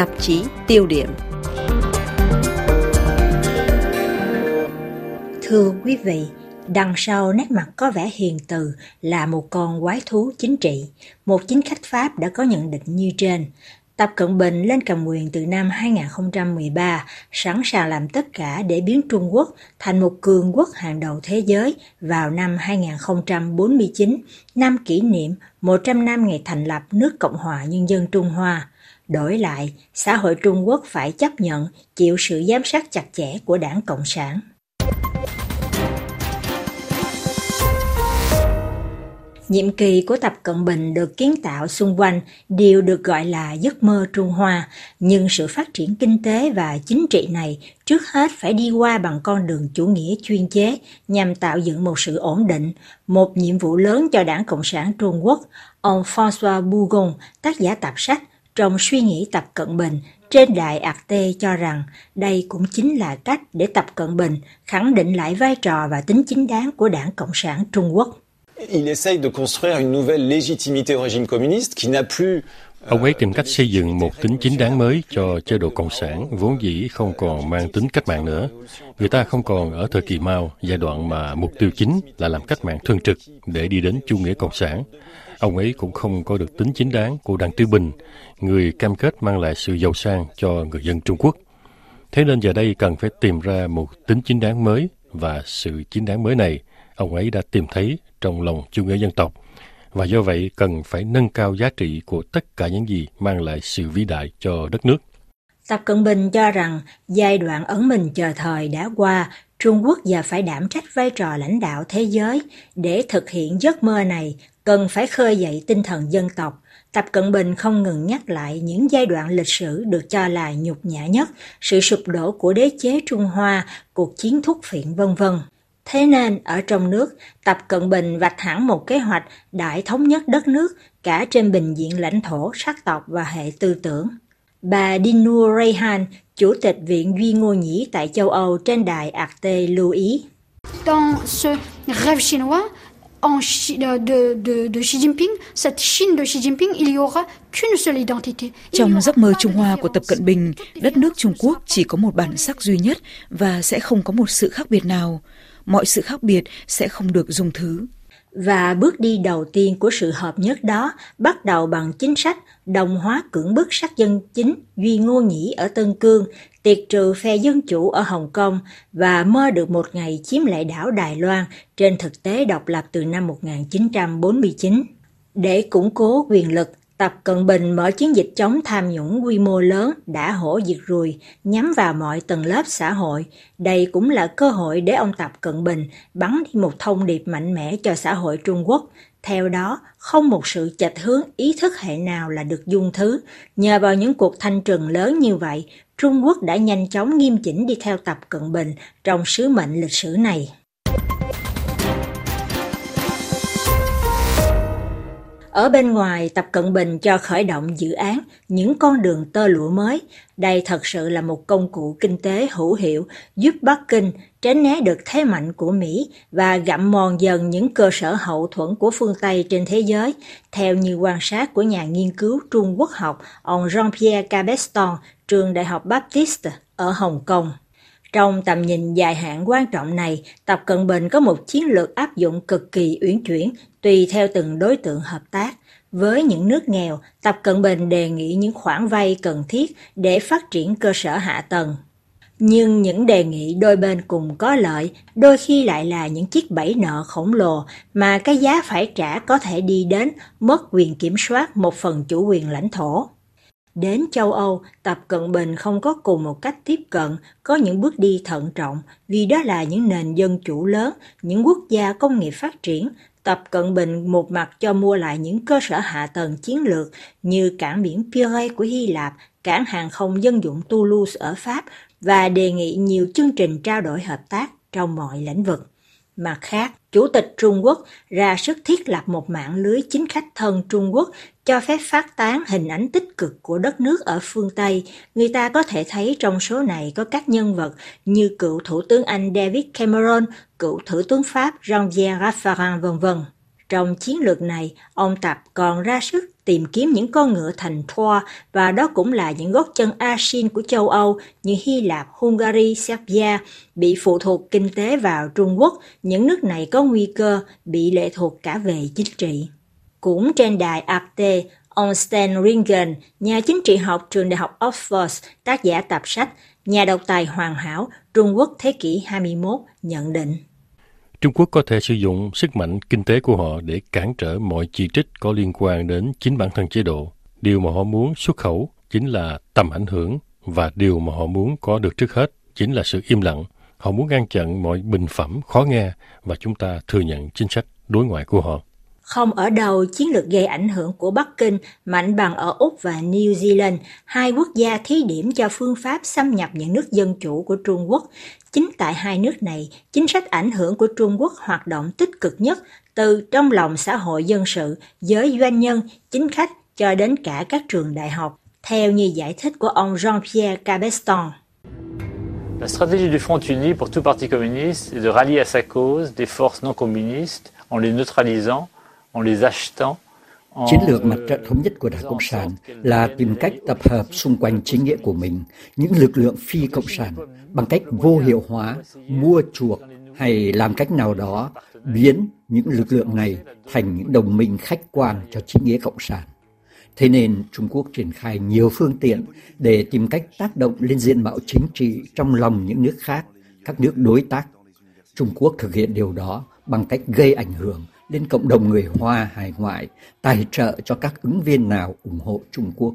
tạp chí tiêu điểm. Thưa quý vị, đằng sau nét mặt có vẻ hiền từ là một con quái thú chính trị. Một chính khách Pháp đã có nhận định như trên. Tập Cận Bình lên cầm quyền từ năm 2013, sẵn sàng làm tất cả để biến Trung Quốc thành một cường quốc hàng đầu thế giới vào năm 2049, năm kỷ niệm 100 năm ngày thành lập nước Cộng hòa Nhân dân Trung Hoa. Đổi lại, xã hội Trung Quốc phải chấp nhận chịu sự giám sát chặt chẽ của đảng Cộng sản. Nhiệm kỳ của Tập Cận Bình được kiến tạo xung quanh đều được gọi là giấc mơ Trung Hoa, nhưng sự phát triển kinh tế và chính trị này trước hết phải đi qua bằng con đường chủ nghĩa chuyên chế nhằm tạo dựng một sự ổn định, một nhiệm vụ lớn cho đảng Cộng sản Trung Quốc. Ông François Bougon, tác giả tập sách trong suy nghĩ Tập Cận Bình trên đài Arte cho rằng đây cũng chính là cách để Tập Cận Bình khẳng định lại vai trò và tính chính đáng của đảng Cộng sản Trung Quốc. Il essaye de construire une nouvelle légitimité au régime communiste qui n'a plus Ông ấy tìm cách xây dựng một tính chính đáng mới cho chế độ Cộng sản, vốn dĩ không còn mang tính cách mạng nữa. Người ta không còn ở thời kỳ Mao, giai đoạn mà mục tiêu chính là làm cách mạng thường trực để đi đến chủ nghĩa Cộng sản. Ông ấy cũng không có được tính chính đáng của Đảng Tư Bình, người cam kết mang lại sự giàu sang cho người dân Trung Quốc. Thế nên giờ đây cần phải tìm ra một tính chính đáng mới và sự chính đáng mới này ông ấy đã tìm thấy trong lòng chủ nghĩa dân tộc và do vậy cần phải nâng cao giá trị của tất cả những gì mang lại sự vĩ đại cho đất nước. Tập Cận Bình cho rằng giai đoạn ấn mình chờ thời đã qua, Trung Quốc giờ phải đảm trách vai trò lãnh đạo thế giới. Để thực hiện giấc mơ này, cần phải khơi dậy tinh thần dân tộc. Tập Cận Bình không ngừng nhắc lại những giai đoạn lịch sử được cho là nhục nhã nhất, sự sụp đổ của đế chế Trung Hoa, cuộc chiến thúc phiện vân vân. Thế nên, ở trong nước, Tập Cận Bình vạch hẳn một kế hoạch đại thống nhất đất nước cả trên bình diện lãnh thổ, sắc tộc và hệ tư tưởng. Bà Dinur Rayhan, Chủ tịch Viện Duy Ngô Nhĩ tại châu Âu trên đài Arte lưu ý. Dans ce rêve chinois, en de, de, de, Xi Jinping, cette Chine de Xi Jinping, il y aura qu'une seule identité. Trong giấc mơ Trung Hoa của Tập Cận Bình, đất nước Trung Quốc chỉ có một bản sắc duy nhất và sẽ không có một sự khác biệt nào. Mọi sự khác biệt sẽ không được dùng thứ. Và bước đi đầu tiên của sự hợp nhất đó bắt đầu bằng chính sách đồng hóa cưỡng bức sát dân chính Duy Ngô Nhĩ ở Tân Cương, tiệt trừ phe dân chủ ở Hồng Kông và mơ được một ngày chiếm lại đảo Đài Loan trên thực tế độc lập từ năm 1949. Để củng cố quyền lực, Tập Cận Bình mở chiến dịch chống tham nhũng quy mô lớn đã hổ diệt ruồi, nhắm vào mọi tầng lớp xã hội. Đây cũng là cơ hội để ông Tập Cận Bình bắn đi một thông điệp mạnh mẽ cho xã hội Trung Quốc. Theo đó, không một sự chệch hướng ý thức hệ nào là được dung thứ. Nhờ vào những cuộc thanh trừng lớn như vậy, Trung Quốc đã nhanh chóng nghiêm chỉnh đi theo Tập Cận Bình trong sứ mệnh lịch sử này. Ở bên ngoài, Tập Cận Bình cho khởi động dự án những con đường tơ lụa mới. Đây thật sự là một công cụ kinh tế hữu hiệu giúp Bắc Kinh tránh né được thế mạnh của Mỹ và gặm mòn dần những cơ sở hậu thuẫn của phương Tây trên thế giới, theo như quan sát của nhà nghiên cứu Trung Quốc học ông Jean-Pierre Cabeston, trường Đại học Baptiste ở Hồng Kông. Trong tầm nhìn dài hạn quan trọng này, Tập Cận Bình có một chiến lược áp dụng cực kỳ uyển chuyển tùy theo từng đối tượng hợp tác. Với những nước nghèo, Tập Cận Bình đề nghị những khoản vay cần thiết để phát triển cơ sở hạ tầng. Nhưng những đề nghị đôi bên cùng có lợi, đôi khi lại là những chiếc bẫy nợ khổng lồ mà cái giá phải trả có thể đi đến mất quyền kiểm soát một phần chủ quyền lãnh thổ. Đến châu Âu, Tập Cận Bình không có cùng một cách tiếp cận, có những bước đi thận trọng, vì đó là những nền dân chủ lớn, những quốc gia công nghiệp phát triển. Tập Cận Bình một mặt cho mua lại những cơ sở hạ tầng chiến lược như cảng biển Pirae của Hy Lạp, cảng hàng không dân dụng Toulouse ở Pháp và đề nghị nhiều chương trình trao đổi hợp tác trong mọi lĩnh vực. Mặt khác, Chủ tịch Trung Quốc ra sức thiết lập một mạng lưới chính khách thân Trung Quốc cho phép phát tán hình ảnh tích cực của đất nước ở phương Tây. Người ta có thể thấy trong số này có các nhân vật như cựu Thủ tướng Anh David Cameron, cựu Thủ tướng Pháp Jean-Pierre Raffarin v.v. Trong chiến lược này, ông Tập còn ra sức tìm kiếm những con ngựa thành Troa và đó cũng là những gót chân Asin của châu Âu như Hy Lạp, Hungary, Serbia bị phụ thuộc kinh tế vào Trung Quốc, những nước này có nguy cơ bị lệ thuộc cả về chính trị. Cũng trên đài Arte, ông Stan Ringen, nhà chính trị học trường đại học Oxford, tác giả tập sách Nhà độc tài hoàn hảo Trung Quốc thế kỷ 21 nhận định. Trung Quốc có thể sử dụng sức mạnh kinh tế của họ để cản trở mọi chỉ trích có liên quan đến chính bản thân chế độ. Điều mà họ muốn xuất khẩu chính là tầm ảnh hưởng, và điều mà họ muốn có được trước hết chính là sự im lặng. Họ muốn ngăn chặn mọi bình phẩm khó nghe, và chúng ta thừa nhận chính sách đối ngoại của họ. Không ở đầu chiến lược gây ảnh hưởng của Bắc Kinh mạnh bằng ở Úc và New Zealand, hai quốc gia thí điểm cho phương pháp xâm nhập những nước dân chủ của Trung Quốc. Chính tại hai nước này, chính sách ảnh hưởng của Trung Quốc hoạt động tích cực nhất từ trong lòng xã hội dân sự, giới doanh nhân, chính khách cho đến cả các trường đại học, theo như giải thích của ông Jean-Pierre Cabeston. La stratégie du Front Uni pour tout parti communiste est de rallier à sa cause des forces non communistes en les neutralisant Chiến lược mặt trận thống nhất của Đảng Cộng sản là tìm cách tập hợp xung quanh chính nghĩa của mình những lực lượng phi cộng sản bằng cách vô hiệu hóa, mua chuộc hay làm cách nào đó biến những lực lượng này thành những đồng minh khách quan cho chính nghĩa cộng sản. Thế nên Trung Quốc triển khai nhiều phương tiện để tìm cách tác động lên diện mạo chính trị trong lòng những nước khác, các nước đối tác. Trung Quốc thực hiện điều đó bằng cách gây ảnh hưởng đến cộng đồng người Hoa hải ngoại, tài trợ cho các ứng viên nào ủng hộ Trung Quốc.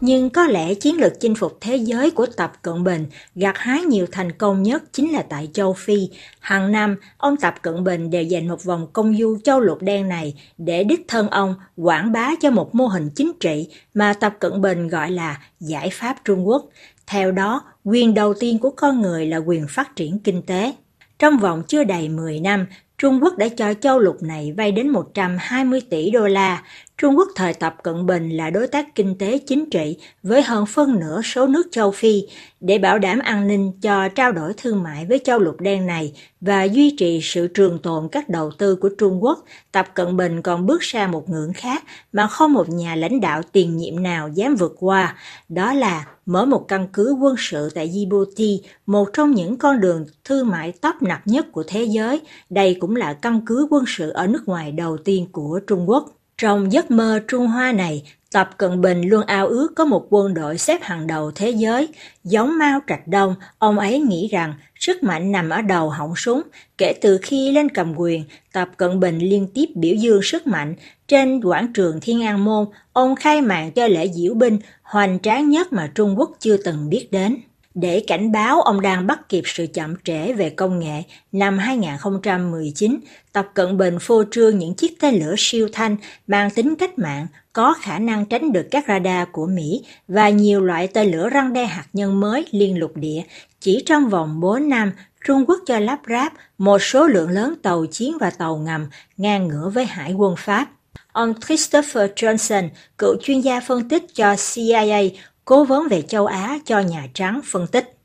Nhưng có lẽ chiến lược chinh phục thế giới của Tập Cận Bình gặt hái nhiều thành công nhất chính là tại châu Phi. Hàng năm, ông Tập Cận Bình đều dành một vòng công du châu lục đen này để đích thân ông quảng bá cho một mô hình chính trị mà Tập Cận Bình gọi là giải pháp Trung Quốc. Theo đó, quyền đầu tiên của con người là quyền phát triển kinh tế. Trong vòng chưa đầy 10 năm, Trung Quốc đã cho châu lục này vay đến 120 tỷ đô la. Trung Quốc thời Tập Cận Bình là đối tác kinh tế chính trị với hơn phân nửa số nước châu Phi để bảo đảm an ninh cho trao đổi thương mại với châu lục đen này và duy trì sự trường tồn các đầu tư của Trung Quốc. Tập Cận Bình còn bước sang một ngưỡng khác mà không một nhà lãnh đạo tiền nhiệm nào dám vượt qua, đó là mở một căn cứ quân sự tại Djibouti, một trong những con đường thương mại tấp nập nhất của thế giới. Đây cũng là căn cứ quân sự ở nước ngoài đầu tiên của Trung Quốc. Trong giấc mơ Trung Hoa này, Tập Cận Bình luôn ao ước có một quân đội xếp hàng đầu thế giới. Giống Mao Trạch Đông, ông ấy nghĩ rằng sức mạnh nằm ở đầu họng súng. Kể từ khi lên cầm quyền, Tập Cận Bình liên tiếp biểu dương sức mạnh. Trên quảng trường Thiên An Môn, ông khai mạc cho lễ diễu binh hoành tráng nhất mà Trung Quốc chưa từng biết đến. Để cảnh báo ông đang bắt kịp sự chậm trễ về công nghệ, năm 2019, Tập Cận Bình phô trương những chiếc tên lửa siêu thanh mang tính cách mạng có khả năng tránh được các radar của Mỹ và nhiều loại tên lửa răng đe hạt nhân mới liên lục địa. Chỉ trong vòng 4 năm, Trung Quốc cho lắp ráp một số lượng lớn tàu chiến và tàu ngầm ngang ngửa với hải quân Pháp. Ông Christopher Johnson, cựu chuyên gia phân tích cho CIA, cố vấn về châu Á cho Nhà Trắng phân tích.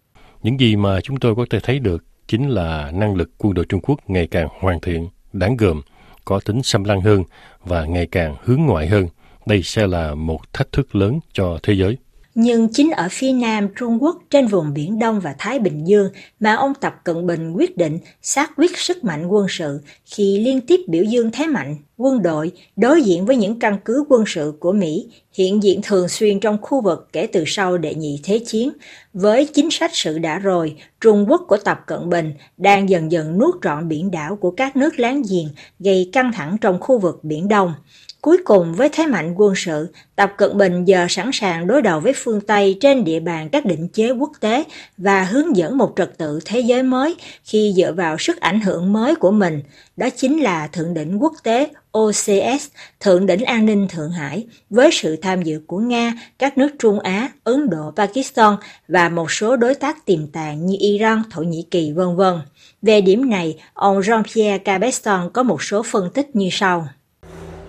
Những gì mà chúng tôi có thể thấy được chính là năng lực quân đội Trung Quốc ngày càng hoàn thiện, đáng gờm, có tính xâm lăng hơn và ngày càng hướng ngoại hơn. Đây sẽ là một thách thức lớn cho thế giới. Nhưng chính ở phía nam Trung Quốc trên vùng Biển Đông và Thái Bình Dương mà ông Tập Cận Bình quyết định xác quyết sức mạnh quân sự khi liên tiếp biểu dương thế mạnh quân đội đối diện với những căn cứ quân sự của Mỹ hiện diện thường xuyên trong khu vực kể từ sau đệ nhị thế chiến. Với chính sách sự đã rồi, Trung Quốc của Tập Cận Bình đang dần dần nuốt trọn biển đảo của các nước láng giềng, gây căng thẳng trong khu vực Biển Đông. Cuối cùng với thế mạnh quân sự, Tập Cận Bình giờ sẵn sàng đối đầu với phương Tây trên địa bàn các định chế quốc tế và hướng dẫn một trật tự thế giới mới khi dựa vào sức ảnh hưởng mới của mình. Đó chính là Thượng đỉnh quốc tế OCS, Thượng đỉnh an ninh Thượng Hải, với sự tham dự của Nga, các nước Trung Á, Ấn Độ, Pakistan và một số đối tác tiềm tàng như Iran, Thổ Nhĩ Kỳ, vân vân. Về điểm này, ông Jean-Pierre Cabeston có một số phân tích như sau.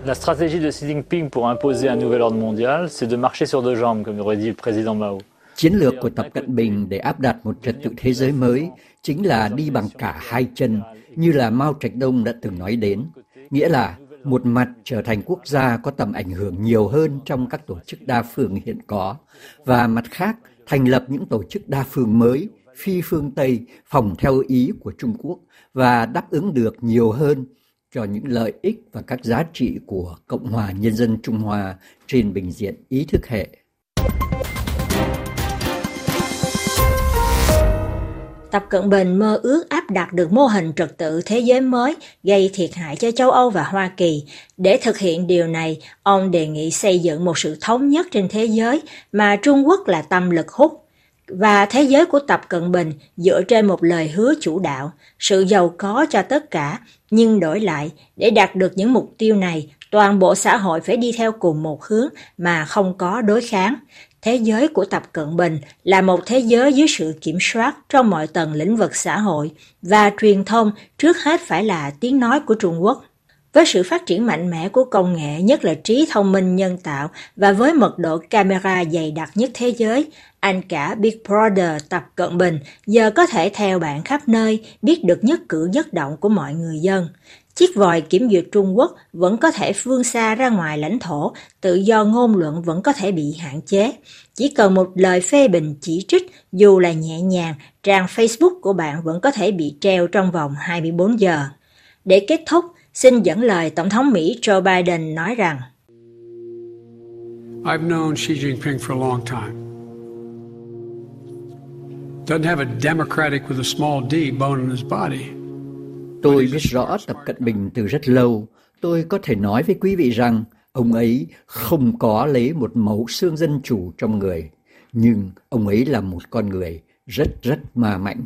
La stratégie de Xi Jinping pour imposer un nouvel ordre mondial, c'est de marcher sur deux jambes, comme aurait dit le président Mao. Chiến lược của Tập Cận Bình để áp đặt một trật tự thế giới mới chính là đi bằng cả hai chân, như là Mao Trạch Đông đã từng nói đến. Nghĩa là một mặt trở thành quốc gia có tầm ảnh hưởng nhiều hơn trong các tổ chức đa phương hiện có, và mặt khác thành lập những tổ chức đa phương mới, phi phương Tây, phòng theo ý của Trung Quốc và đáp ứng được nhiều hơn cho những lợi ích và các giá trị của Cộng hòa Nhân dân Trung Hoa trên bình diện ý thức hệ. Tập Cận Bình mơ ước áp đặt được mô hình trật tự thế giới mới gây thiệt hại cho châu Âu và Hoa Kỳ. Để thực hiện điều này, ông đề nghị xây dựng một sự thống nhất trên thế giới mà Trung Quốc là tâm lực hút và thế giới của Tập Cận Bình dựa trên một lời hứa chủ đạo, sự giàu có cho tất cả, nhưng đổi lại, để đạt được những mục tiêu này, toàn bộ xã hội phải đi theo cùng một hướng mà không có đối kháng. Thế giới của Tập Cận Bình là một thế giới dưới sự kiểm soát trong mọi tầng lĩnh vực xã hội và truyền thông trước hết phải là tiếng nói của Trung Quốc. Với sự phát triển mạnh mẽ của công nghệ, nhất là trí thông minh nhân tạo và với mật độ camera dày đặc nhất thế giới, anh cả Big Brother Tập Cận Bình giờ có thể theo bạn khắp nơi, biết được nhất cử nhất động của mọi người dân. Chiếc vòi kiểm duyệt Trung Quốc vẫn có thể vươn xa ra ngoài lãnh thổ, tự do ngôn luận vẫn có thể bị hạn chế. Chỉ cần một lời phê bình chỉ trích, dù là nhẹ nhàng, trang Facebook của bạn vẫn có thể bị treo trong vòng 24 giờ. Để kết thúc, xin dẫn lời Tổng thống Mỹ Joe Biden nói rằng I've known Xi Jinping for a long time. Doesn't have a democratic with a small d bone in his body. Tôi biết rõ Tập Cận Bình từ rất lâu. Tôi có thể nói với quý vị rằng ông ấy không có lấy một mẫu xương dân chủ trong người, nhưng ông ấy là một con người rất rất ma mạnh.